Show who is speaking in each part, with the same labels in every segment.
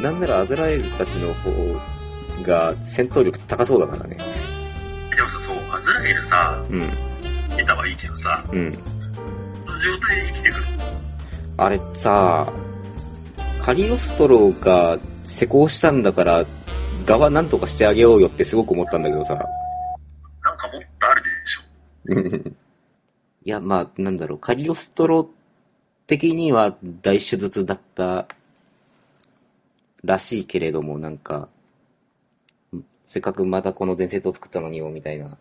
Speaker 1: る、なんならアズラエルたちの方が戦闘力高そうだからね。
Speaker 2: でもさ、そう、アズラエルさ、
Speaker 1: うん。
Speaker 2: 出たはいいけどさ、
Speaker 1: うん。
Speaker 2: この状態で生きてくる
Speaker 1: あれさ、カリオストロが施工したんだから、側なんとかしてあげようよってすごく思ったんだけどさ。
Speaker 2: なんかもっとあるでしょ。
Speaker 1: いや、まあ、なんだろう、カリオストロ的には大手術だったらしいけれども、なんか、んせっかくまたこの伝説を作ったのによ、みたいな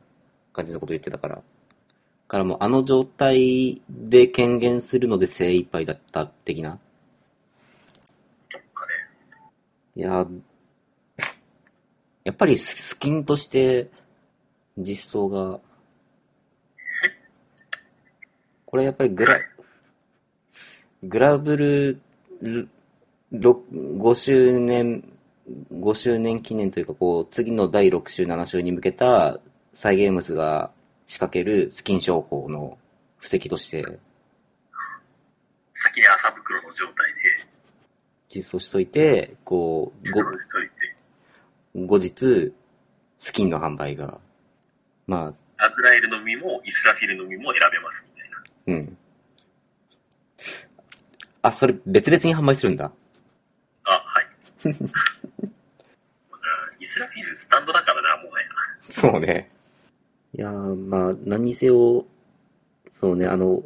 Speaker 1: 感じのこと言ってたから。からもうあの状態で権限するので精一杯だった的な。いや、やっぱりススキンとして実装が、これやっぱりグラ、グラブルろ5周年、5周年記念というか、こう、次の第6週、7週に向けたサイゲームスが仕掛けるスキン商法の布石として
Speaker 2: 先に麻袋の状態で、
Speaker 1: 実装しといて、こう、ご
Speaker 2: 実装しといて、
Speaker 1: 後日、スキンの販売が、まあ、
Speaker 2: アズラエルの実もイスラフィルの実も選べますみたいな。
Speaker 1: うん。あ、それ別々に販売するんだ。
Speaker 2: イスラフィルスタンドだからな、もはや。
Speaker 1: そうね。いやー、まあ、何にせよ、そうね、あの、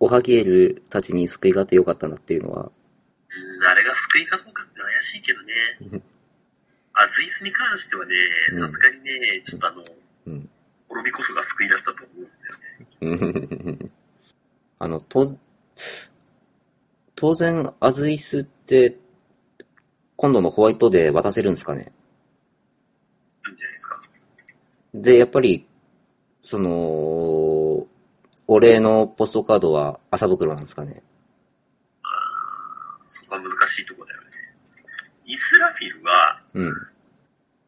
Speaker 1: オハゲールたちに救いがあってよかったなっていうのは、
Speaker 2: うん、あれが救いかどうかって怪しいけどね。アズイスに関してはね、
Speaker 1: うん
Speaker 2: さすがにね、ちょっとあの、
Speaker 1: うん。
Speaker 2: 滅びこそが救いだったと思うんだよね。
Speaker 1: あの、と、当然、アズイスって、今度のホワイトで渡せるんですかね？
Speaker 2: いいんじゃないですか。
Speaker 1: で、やっぱり、その、お礼のポストカードは麻袋なんですかね？
Speaker 2: そこは難しいとこだよね。イスラフィルは、
Speaker 1: うん。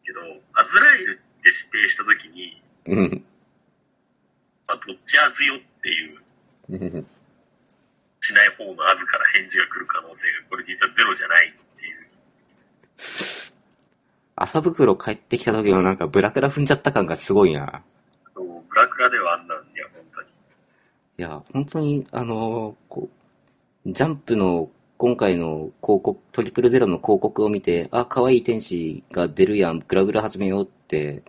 Speaker 2: けど、アズラエルって指定したときに、
Speaker 1: うん。
Speaker 2: まあ、どっちアズよっていう、
Speaker 1: うん
Speaker 2: しない方のアズから返事が来る可能性が、これ実はゼロじゃない。
Speaker 1: 麻袋帰ってきた時のなんかブラクラ踏んじゃった感がすごいな。
Speaker 2: そう、ブラクラではあんなんいや、本当に。
Speaker 1: いや、本当に、あの、こう、ジャンプの今回の広告、トリプルゼロの広告を見て、あ、可愛い天使が出るやん、グラグラ始めようって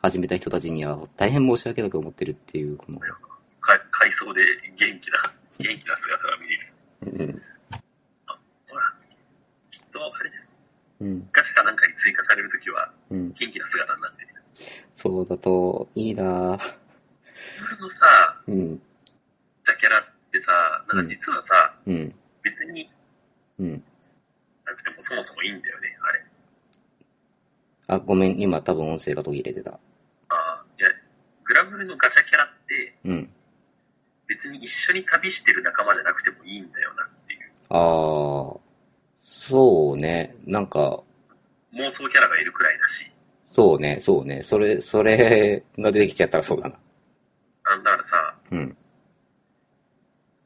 Speaker 1: 始めた人たちには大変申し訳なく思ってるっていう、この、
Speaker 2: か回想で元気な、元気な姿が見れる。
Speaker 1: うん。
Speaker 2: ほら、きっとあれだ。ガチャかなんかに追加されるときは、
Speaker 1: うん。
Speaker 2: 元気な姿になってる。
Speaker 1: そうだと、いいなぁ。
Speaker 2: 普のさ、
Speaker 1: うん。
Speaker 2: ジャキャラってさ、なんか実はさ、
Speaker 1: うん。
Speaker 2: 別に
Speaker 1: うん。
Speaker 2: なくてもそもそもいいんだよね、あれ。
Speaker 1: あ、ごめん、今多分音声が途切れてた。
Speaker 2: ああ、いや、グラブルのガチャキャラって、
Speaker 1: うん。
Speaker 2: 別に一緒に旅してる仲間じゃなくてもいいんだよなっていう。
Speaker 1: あー、そうね。なんか、
Speaker 2: 妄想キャラがいるくらいだし。
Speaker 1: そうね、そうね。それ、それが出てきちゃったらそうだな。
Speaker 2: あだからさ、
Speaker 1: うん。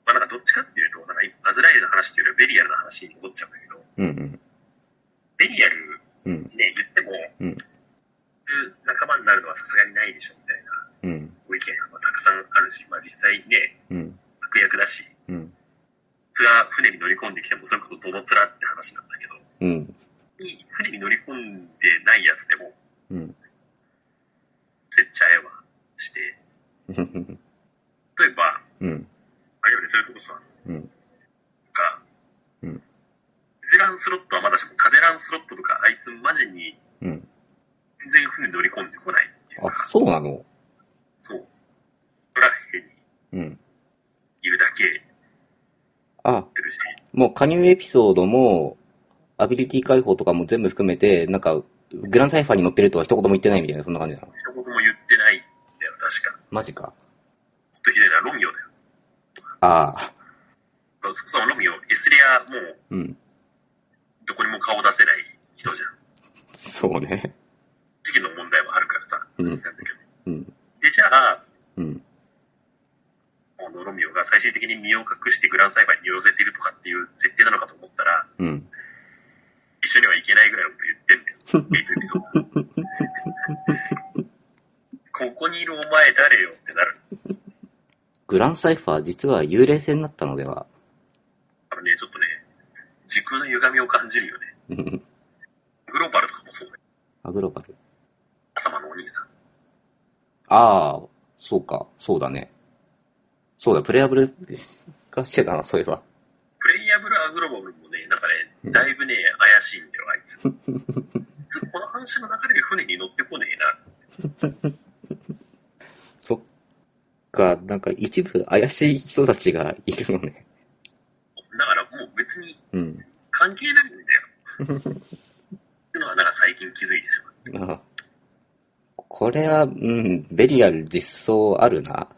Speaker 2: まあなんかどっちかっていうと、なんかアズラエルの話っていうよりはベリアルの話に戻っちゃうんだけど、
Speaker 1: うんうん。
Speaker 2: ベリアル
Speaker 1: うん。
Speaker 2: ね、言っても、
Speaker 1: うん
Speaker 2: 仲間になるのはさすがにないでしょみたいな
Speaker 1: うん。
Speaker 2: ご意見がたくさんあるし、まあ実際ね、
Speaker 1: うん。
Speaker 2: 悪役だし、
Speaker 1: うん。
Speaker 2: それは船に乗り込んできてもそれこそどの面って話なんだけど、
Speaker 1: うん。
Speaker 2: に船に乗り込んでないやつでも、
Speaker 1: うん。
Speaker 2: 接ちゃえばして、例えば、
Speaker 1: うん。
Speaker 2: あれよね、それこそ、
Speaker 1: うん。
Speaker 2: なんか、
Speaker 1: うん
Speaker 2: ゼランスロットはまだしも、風ランスロットとか、あいつマジに
Speaker 1: うん。
Speaker 2: 全然船に乗り込んでこないっていう
Speaker 1: あ、
Speaker 2: か、
Speaker 1: そうなの？
Speaker 2: そう。ドラッヘに
Speaker 1: うん。
Speaker 2: いるだけ
Speaker 1: あ、
Speaker 2: やってるし、
Speaker 1: もう加入エピソードも、アビリティ解放とかも全部含めて、なんか、グランサイファーに乗ってるとは一言も言ってないみたいな、そんな感じなの。
Speaker 2: 一言も言ってないんだよ、確か。
Speaker 1: マジか。
Speaker 2: ほんとひどいな、ロミオだよ。
Speaker 1: ああ、
Speaker 2: そもそもロミオ、エスレアもう、
Speaker 1: うん。
Speaker 2: どこにも顔出せない人じゃん。
Speaker 1: そうね。
Speaker 2: 時期の問題もあるからさ、
Speaker 1: うん
Speaker 2: なんだけど。
Speaker 1: うん。
Speaker 2: で、じゃあ、
Speaker 1: うん。
Speaker 2: このロミオが最終的に身を隠してグランサイファーに寄せているとかっていう設定なのかと思ったら、
Speaker 1: うん。
Speaker 2: 緒には行けないぐらいのこと言ってんだよ。別エピソード。ここにいるお前誰よってなる。
Speaker 1: グランサイファー実は幽霊戦だったのでは
Speaker 2: あのね、ちょっとね、時空の歪みを感じるよね。グローバルとかもそうね。
Speaker 1: アグローバル。
Speaker 2: 朝間のお兄さん。
Speaker 1: ああ、そうか、そうだね。そうだ、プレイアブル化してたな、そういえば。
Speaker 2: プレイヤブルアグローバルもね、なんかね、だいぶね、怪しいんだよ、あいつ。この話の流れで船に乗ってこねえな。
Speaker 1: そっか、なんか一部怪しい人たちがいるのね。
Speaker 2: だからもう別に
Speaker 1: うん。
Speaker 2: 関係ないんだよ。っていうのはなんか最近気づいてしまう。
Speaker 1: あこれは、うん、ベリアル実装あるな。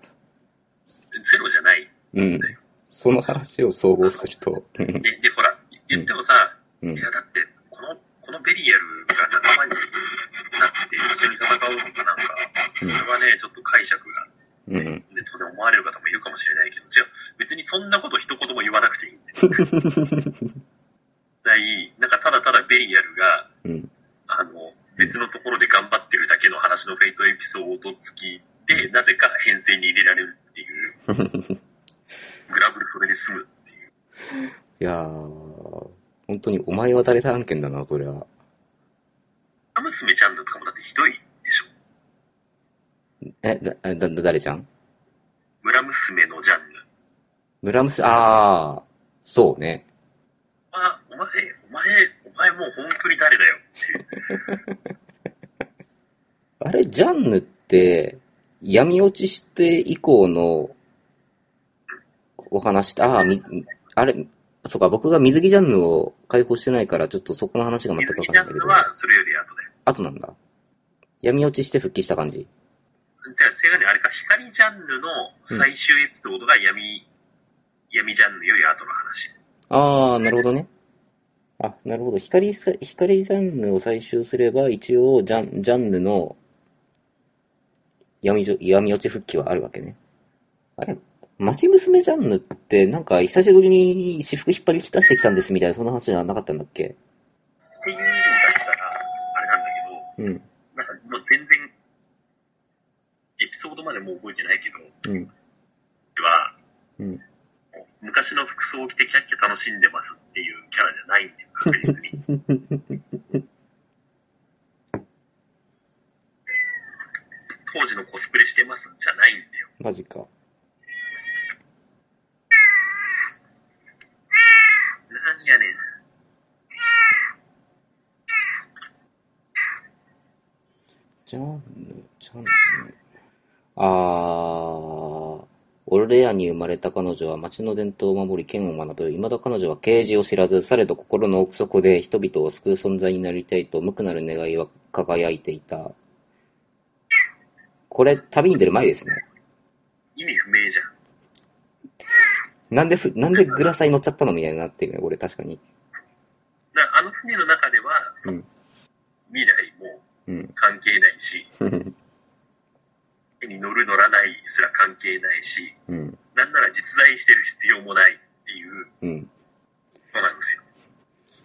Speaker 1: うん。その話を総合すると。うん
Speaker 2: で、で、ほら、言ってもさ、
Speaker 1: うん
Speaker 2: いやだって、この、このベリアルが仲間になって一緒に戦うのかなんか、それはね、ちょっと解釈が、
Speaker 1: うん。
Speaker 2: ね、当然思われる方もいるかもしれないけど、じゃあ別にそんなこと一言も言わなくていいんだよ。ない、なんかただただベリアルが、
Speaker 1: うん。
Speaker 2: あの、別のところで頑張ってるだけの話のフェイトエピソード付きで、なぜか編成に入れられるっていう、グラブルそれで済むっていう。
Speaker 1: いやー、本当にお前は誰だ案件だな、それは。
Speaker 2: あ娘ちゃんのとかもだってひどいでしょ。
Speaker 1: え、だ、だ、だ誰ちゃん？
Speaker 2: 村娘のジャンヌ。
Speaker 1: 村娘、あー、そうね。
Speaker 2: あ、お前、お前、お前もう本当に誰だよっていう。
Speaker 1: あれ、ジャンヌって、闇落ちして以降のお話って、ああ、み、あれ、そうか、僕が水着ジャンヌを解放してないから、ちょっとそこの話が全く
Speaker 2: 水着ジ
Speaker 1: わかんないんだけど、
Speaker 2: ャンヌはそれより後だよ。
Speaker 1: 後なんだ。闇落ちして復帰した感じ。
Speaker 2: じゃあ、正確にあれか、光ジャンヌの最終エピソードが闇、闇ジャンヌより後の話。
Speaker 1: ああ、なるほどね。あ、なるほど。光さ、光ジャンヌを採集すれば、一応、ジャン、ジャンヌの闇闇落ち復帰はあるわけね。あれ、町娘ジャンヌって、なんか、久しぶりに私服引っ張り出してきたんですみたいな、そんな話じゃなかったんだっけ？
Speaker 2: っていう意味だったら、あれなんだけど、
Speaker 1: うん、
Speaker 2: なんかもう全然、エピソードまでもう覚えてないけど、
Speaker 1: うん、
Speaker 2: は、
Speaker 1: うん。
Speaker 2: 昔の服装を着てキャッキャ楽しんでますっていうキャラじゃないんだよ、確実に。当時のコスプレしてますじゃないんだよ。
Speaker 1: マジか。
Speaker 2: なんやねん。
Speaker 1: ジャンヌ、ジャンヌ。あー、オルレアに生まれた彼女は町の伝統を守り剣を学ぶ。未だ彼女は刑事を知らず、されど心の奥底で人々を救う存在になりたいと無くなる願いは輝いていた。これ、旅に出る前ですね。
Speaker 2: 意味不明じゃん。
Speaker 1: なんでふ、なんでグラサイ乗っちゃったのみたいになってるね、これ確かに。
Speaker 2: なあの船の中では、そ
Speaker 1: うん
Speaker 2: 未来も
Speaker 1: うん。
Speaker 2: 関係ないし、手に乗る乗らないすら関係ないし、
Speaker 1: うん。
Speaker 2: なんなら実在してる必要もないっていう
Speaker 1: うん。
Speaker 2: そうなんですよ。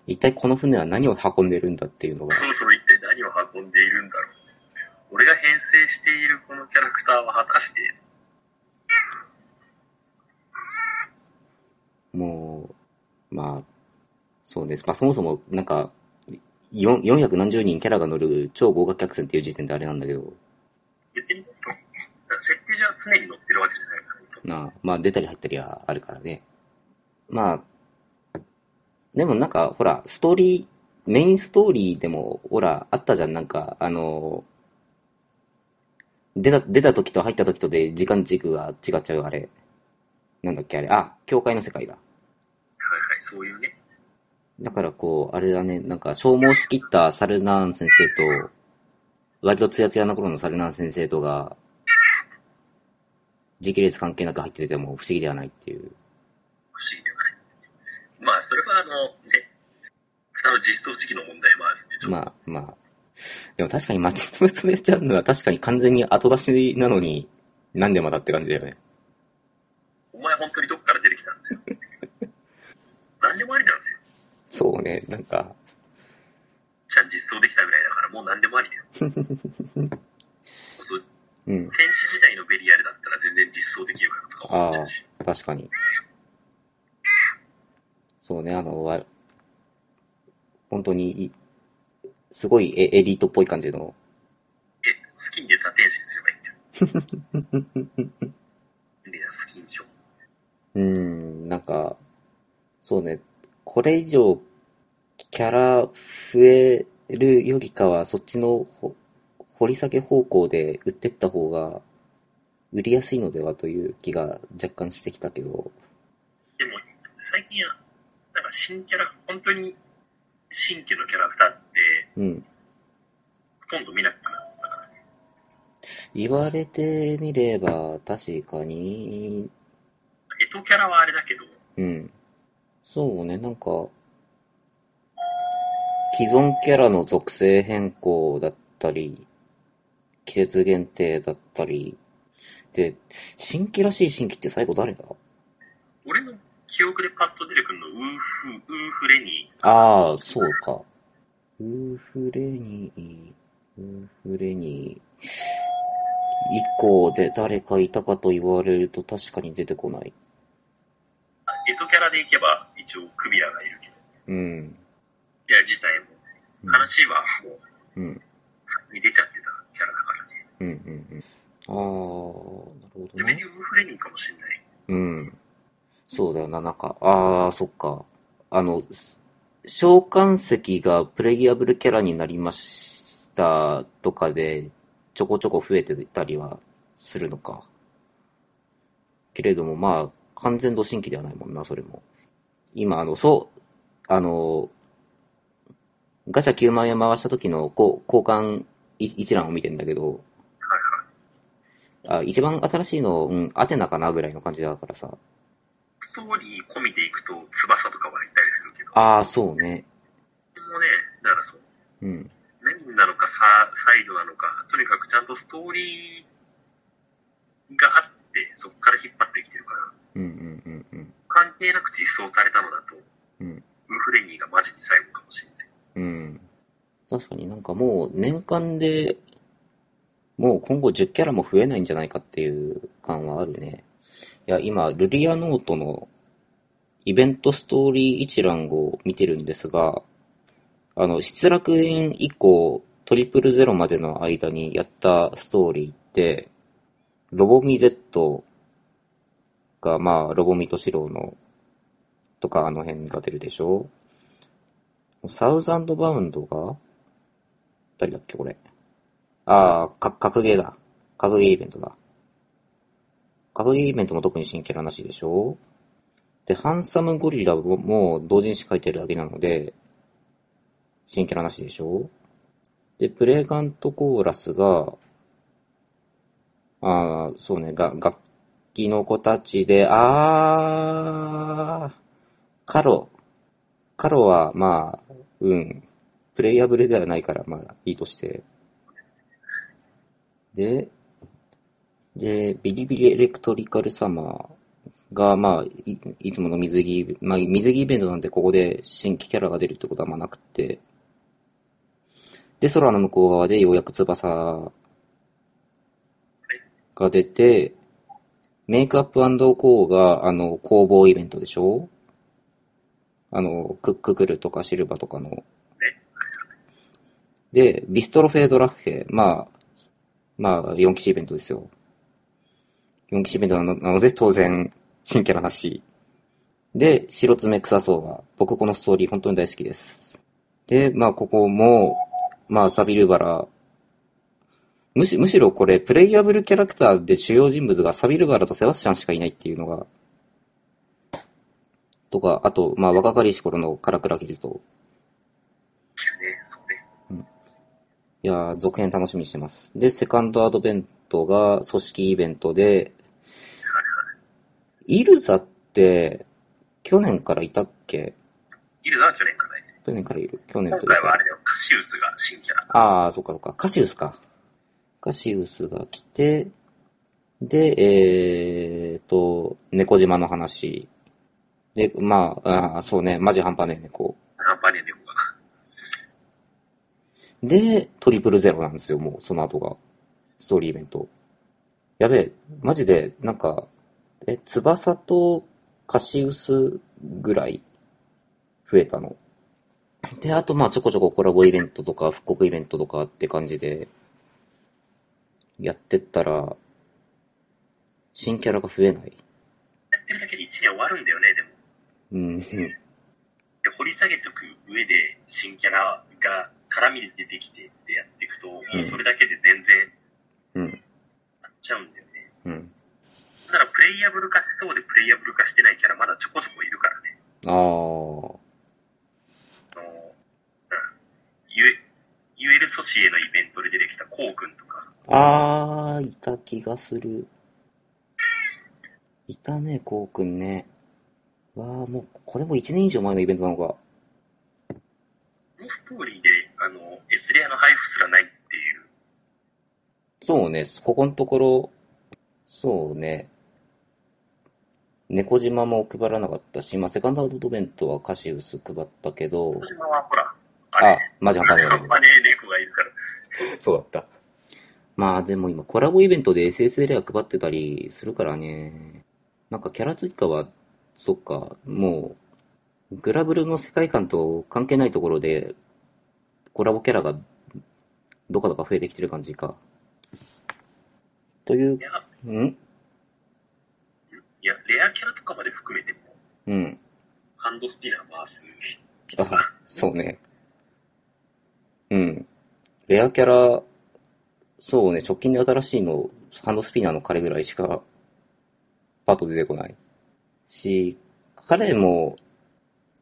Speaker 1: 一体この船は何を運んでるんだっていうのが。
Speaker 2: そろそろ一体何を運んでいるんだろう。俺が編成しているこのキャラクターは果たして、
Speaker 1: もう、まあ、そうです。まあそもそも、なんか、4 400何十人キャラが乗る超豪華客船っていう時点であれなんだけど、
Speaker 2: 別に、設定上常に乗ってるわけじゃないから
Speaker 1: なあ、まあ出たり入ったりはあるからね。まあ、でもなんか、ほら、ストーリー、メインストーリーでも、ほら、あったじゃん、なんか、あの、出た、出た時と入った時とで時間軸が違っちゃう、あれ。なんだっけ、あれ。あ、教会の世界だ。
Speaker 2: はいはい、そういうね。
Speaker 1: だからこう、あれだね、なんか消耗しきったサルナーン先生と、割とツヤツヤな頃のサルナーン先生とが、時系列関係なく入ってても不思議ではないっていう。
Speaker 2: 不思議ではない。まあ、それはあの、ね、蓋の実装時期の問題もあるんで、ちょっと、
Speaker 1: まあまあ。でも確かに町娘ちゃんのは確かに完全に後出しなのに、なんでまだって感じだよね。
Speaker 2: お前本当にどっから出てきたんだよ。何でもありなんですよ。
Speaker 1: そうね、なんか、
Speaker 2: 装できたぐらいだからもう何でもありだよ。そう
Speaker 1: うん。
Speaker 2: 天使時代のベリアルだったら全然実装できるからとか思っちゃうし。
Speaker 1: 確かに。そうね、あの、わ本当にい、すごいエエリートっぽい感じの、
Speaker 2: え、スキンで他天使にすればいいんじゃん。で、スキンショー。
Speaker 1: うーん、なんか、そうね、これ以上、キャラ増えるよりかは、そっちのほ掘り下げ方向で売ってった方が、売りやすいのではという気が若干してきたけど、
Speaker 2: でも、最近は、なんか新キャラ、本当に新規のキャラクターって、
Speaker 1: うん。
Speaker 2: ほとんど見なくなったからね。
Speaker 1: 言われてみれば、確かに、
Speaker 2: エトキャラはあれだけど、
Speaker 1: うん。そうね、なんか、既存キャラの属性変更だったり、季節限定だったり、で、新規らしい新規って最後誰だ？
Speaker 2: 俺の記憶でパッと出てくるの、ウーフ、ウーフレニ
Speaker 1: ああ、そうか。ウーフレニー、ウーフレニー。以降で誰かいたかと言われると確かに出てこない。
Speaker 2: ー。エトキャラでいけば、一応クビラがいるけど、
Speaker 1: うん。
Speaker 2: いや、自体も、話はもう、
Speaker 1: うん。
Speaker 2: 先に出ちゃってたキャラだからね。
Speaker 1: うん。うん。うん。ああ、なるほどね
Speaker 2: レベリ。ューフレニーかもしんない。
Speaker 1: うん。そうだよな、なんか、ああ、そっか。あの、召喚石がプレイアブルキャラになりましたとかで、ちょこちょこ増えてたりはするのか。けれども、まあ、完全度新規ではないもんな、それも。今、あの、そう、あの、ガチャ9万円回した時のこう交換い一覧を見てんだけど、
Speaker 2: はいはい。
Speaker 1: あ、一番新しいの、うん、アテナかなぐらいの感じだからさ。
Speaker 2: ストーリー込みでいくと、翼とかはいたりするけど、
Speaker 1: ああ、そうね。
Speaker 2: でもね、だからそう、
Speaker 1: うん。
Speaker 2: メインなのかササイドなのか、とにかくちゃんとストーリーがあって、そこから引っ張ってきてるから、
Speaker 1: うんうんうんうん。
Speaker 2: 関係なく実装されたのだと、
Speaker 1: うん。
Speaker 2: ウーフレニーがマジに最後かもしれない。
Speaker 1: うん。確かになんかもう年間で、もう今後10キャラも増えないんじゃないかっていう感はあるね。いや、今、ルリアノートのイベントストーリー一覧を見てるんですが、あの、失楽園以降、トリプルゼロまでの間にやったストーリーって、ロボミ Z が、まあ、ロボミとシローの、とかあの辺が出るでしょ？サウザンドバウンドが誰だっけこれ？ああ、か、格ゲーだ。格ゲーイベントだ。格ゲーイベントも特に新キャラなしでしょ？で、ハンサムゴリラももう同人誌書いてるだけなので、新キャラなしでしょ？で、プレガントコーラスが、ああ、そうね、が、楽器の子たちで、あー、カロ。カロは、まあ、うん、プレイヤブルではないから、まあ、いいとして。で、で、ビリビリエレクトリカルサマーが、まあ、いいつもの水着、まあ、水着イベントなんでここで新規キャラが出るってことはまあなくて、で、空の向こう側でようやく翼が出て、メイクアップコーが、あの、工房イベントでしょ？あの、クッククルとかシルバとかの。で、ビストロフェードラッヘ、まあ、まあ、4騎士イベントですよ。4騎士イベントなのなので、当然、新キャラなし。で、白爪草ソーは、僕このストーリー本当に大好きです。で、まあ、ここも、まあ、サビルバラ、むし、むしろこれ、プレイヤブルキャラクターで主要人物がサビルバラとセバスチャンしかいないっていうのが、とか、あと、まあ、若かりし頃のカラクラギルと、
Speaker 2: ね、そうね。
Speaker 1: いやー、続編楽しみにしてます。で、セカンドアドベントが組織イベントで、イルザって、去年からいたっけ？
Speaker 2: いるのは去年かね。
Speaker 1: 去年からいる。去年
Speaker 2: 今
Speaker 1: というか。
Speaker 2: 回はあれだよ、カシウスが新キャラ。
Speaker 1: ああ、そっかそっか。カシウスか。カシウスが来て、で、えーと、猫島の話。で、まあ、あーそうね、マジ半端ねえ猫。
Speaker 2: 半端ねえ猫が。
Speaker 1: で、トリプルゼロなんですよ、もう、その後が。ストーリーイベント。やべえ、マジで、なんか、え、翼とカシウスぐらい増えたの。で、あと、まあ、ちょこちょこコラボイベントとか、復刻イベントとかって感じで、やってったら、新キャラが増えない。
Speaker 2: やってるだけで1年終わるんだよね、でも。
Speaker 1: うん、
Speaker 2: で掘り下げておく上で、新キャラが絡みで出てきてってやっていくと、もうそれだけで全然
Speaker 1: うん、
Speaker 2: なっちゃうんだよね。
Speaker 1: うん。
Speaker 2: だからプレイヤブル化しそうでプレイヤブル化してないキャラまだちょこちょこいるからね。
Speaker 1: あー、
Speaker 2: あの、うん。ユエ、ユエルソシエのイベントで出てきたコウ君とか、
Speaker 1: あー、いた気がする。いたね、こうくんね。わー、もう、これも1年以上前のイベントなのか。
Speaker 2: このストーリーで、あの、S レアの配布すらないっていう、
Speaker 1: そうね、ここのところ、そうね、猫島も配らなかったし、まあ、セカンドアウトベントはカシウス配ったけど
Speaker 2: 小、島はほら、あ
Speaker 1: あ
Speaker 2: れ、、
Speaker 1: マジハンターだよね
Speaker 2: マネー猫がいるから、
Speaker 1: そうだった。まあでも今コラボイベントで SSL は配ってたりするからね。なんかキャラ追加は、そっか、もう、グラブルの世界観と関係ないところで、コラボキャラがどかどか増えてきてる感じか。というん？
Speaker 2: いや、レアキャラとかまで含めても、
Speaker 1: うん。
Speaker 2: ハンドスピナー回す人が、
Speaker 1: あ、そうね。うん。レアキャラ、そうね、直近で新しいの、ハンドスピナーの彼ぐらいしか、パッと出てこない。し、彼も、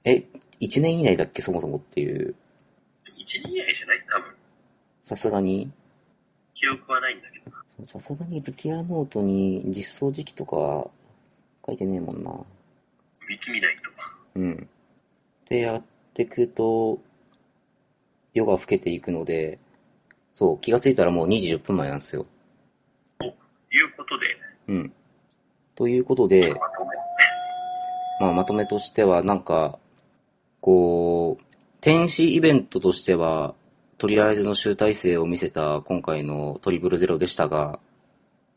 Speaker 1: え、1年以内だっけ、そもそもっていう、
Speaker 2: 1年以内じゃない？多分。
Speaker 1: さすがに、
Speaker 2: 記憶はないんだけど。
Speaker 1: さすがにルティアノートに実装時期とか書いてねえもんな。
Speaker 2: ウィキ見ないと。
Speaker 1: うん。で、やってくと、夜が更けていくので、そう、気がついたらもう2時10分前なんですよ。
Speaker 2: いうことで、
Speaker 1: うん。ということで、
Speaker 2: ま
Speaker 1: あ、まとめとしては、なんか、こう、天使イベントとしては、とりあえずの集大成を見せた今回のトリプルゼロでしたが、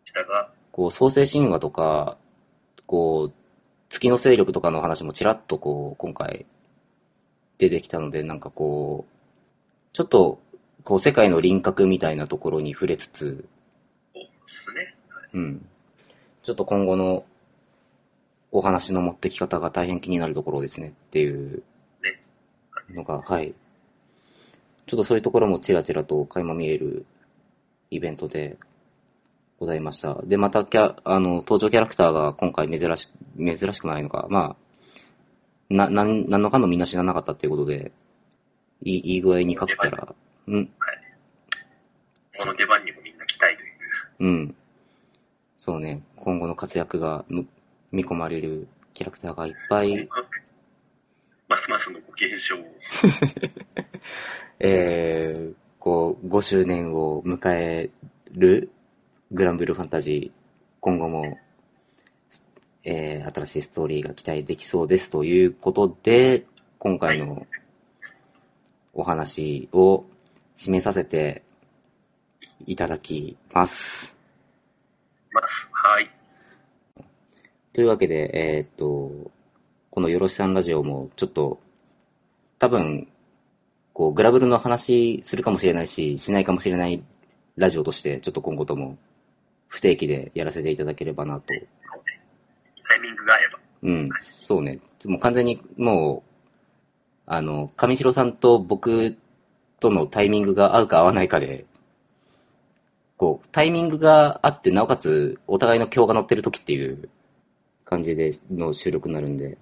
Speaker 2: したが、
Speaker 1: こう、創世神話とか、こう、月の勢力とかの話もちらっとこう、今回、出てきたので、なんかこう、ちょっと、こう、世界の輪郭みたいなところに触れつつ、
Speaker 2: そうですね。
Speaker 1: うん。ちょっと今後のお話の持ってき方が大変気になるところですねっていう
Speaker 2: ね
Speaker 1: のが、はい。ちょっとそういうところもちらちらと垣間見えるイベントでございました。で、またキャ、あの、登場キャラクターが今回珍し、珍しくもないのか、まあ、な、なん、なんのかんのみんな知らなかったっていうことで、いい、いい具合に各キャラ、うん、
Speaker 2: この出番にもみんな期待という。
Speaker 1: うん。そうね、今後の活躍がむ見込まれるキャラクターがいっぱい、
Speaker 2: ますますのご継承を。
Speaker 1: えー、こう、5周年を迎えるグランブルーファンタジー、今後も、えー、新しいストーリーが期待できそうですということで、今回のお話を締めさせていただきます。
Speaker 2: ます。はい。
Speaker 1: というわけで、えーっと、このよろしさんラジオもちょっと、多分、こう、グラブルの話するかもしれないし、しないかもしれないラジオとして、ちょっと今後とも不定期でやらせていただければなと。
Speaker 2: そうね。タイミングが合えば。
Speaker 1: うん、そうね。もう完全にもう、あの、上白さんと僕とのタイミングが合うか合わないかで、こう、タイミングがあって、なおかつ、お互いの今日が乗ってる時っていう感じでの収録になるんで、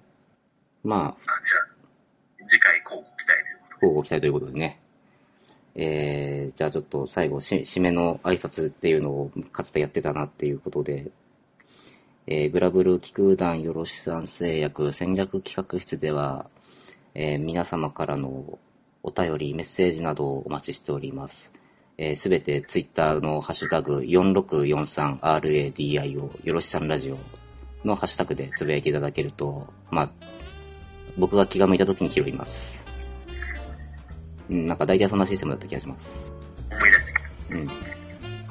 Speaker 1: まあ、
Speaker 2: あじゃあ、次回交互期待ということで。
Speaker 1: 交互期待ということでね。えー、じゃあちょっと最後し、締めの挨拶っていうのをかつてやってたなっていうことで、えー、グラブル気空団よろしさん製薬戦略企画室では、えー皆様からのお便り、メッセージなどをお待ちしております。えー、すべてツイッターのハッシュタグ 4643RADIO よろしさんラジオのハッシュタグでつぶやいていただけると、まあ、僕が気が向いた時に拾います。うん、なんか大体そんなシステムだった気がします。うん。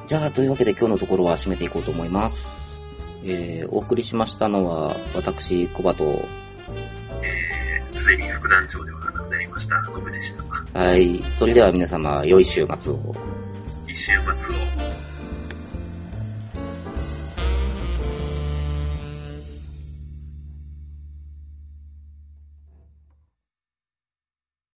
Speaker 1: じゃあ、というわけで今日のところは締めていこうと思います。えー、お送りしましたのは、私、コバと、
Speaker 2: えー、に副団長ではした。でした。
Speaker 1: はい。それでは皆様、良い週末を。
Speaker 2: 週末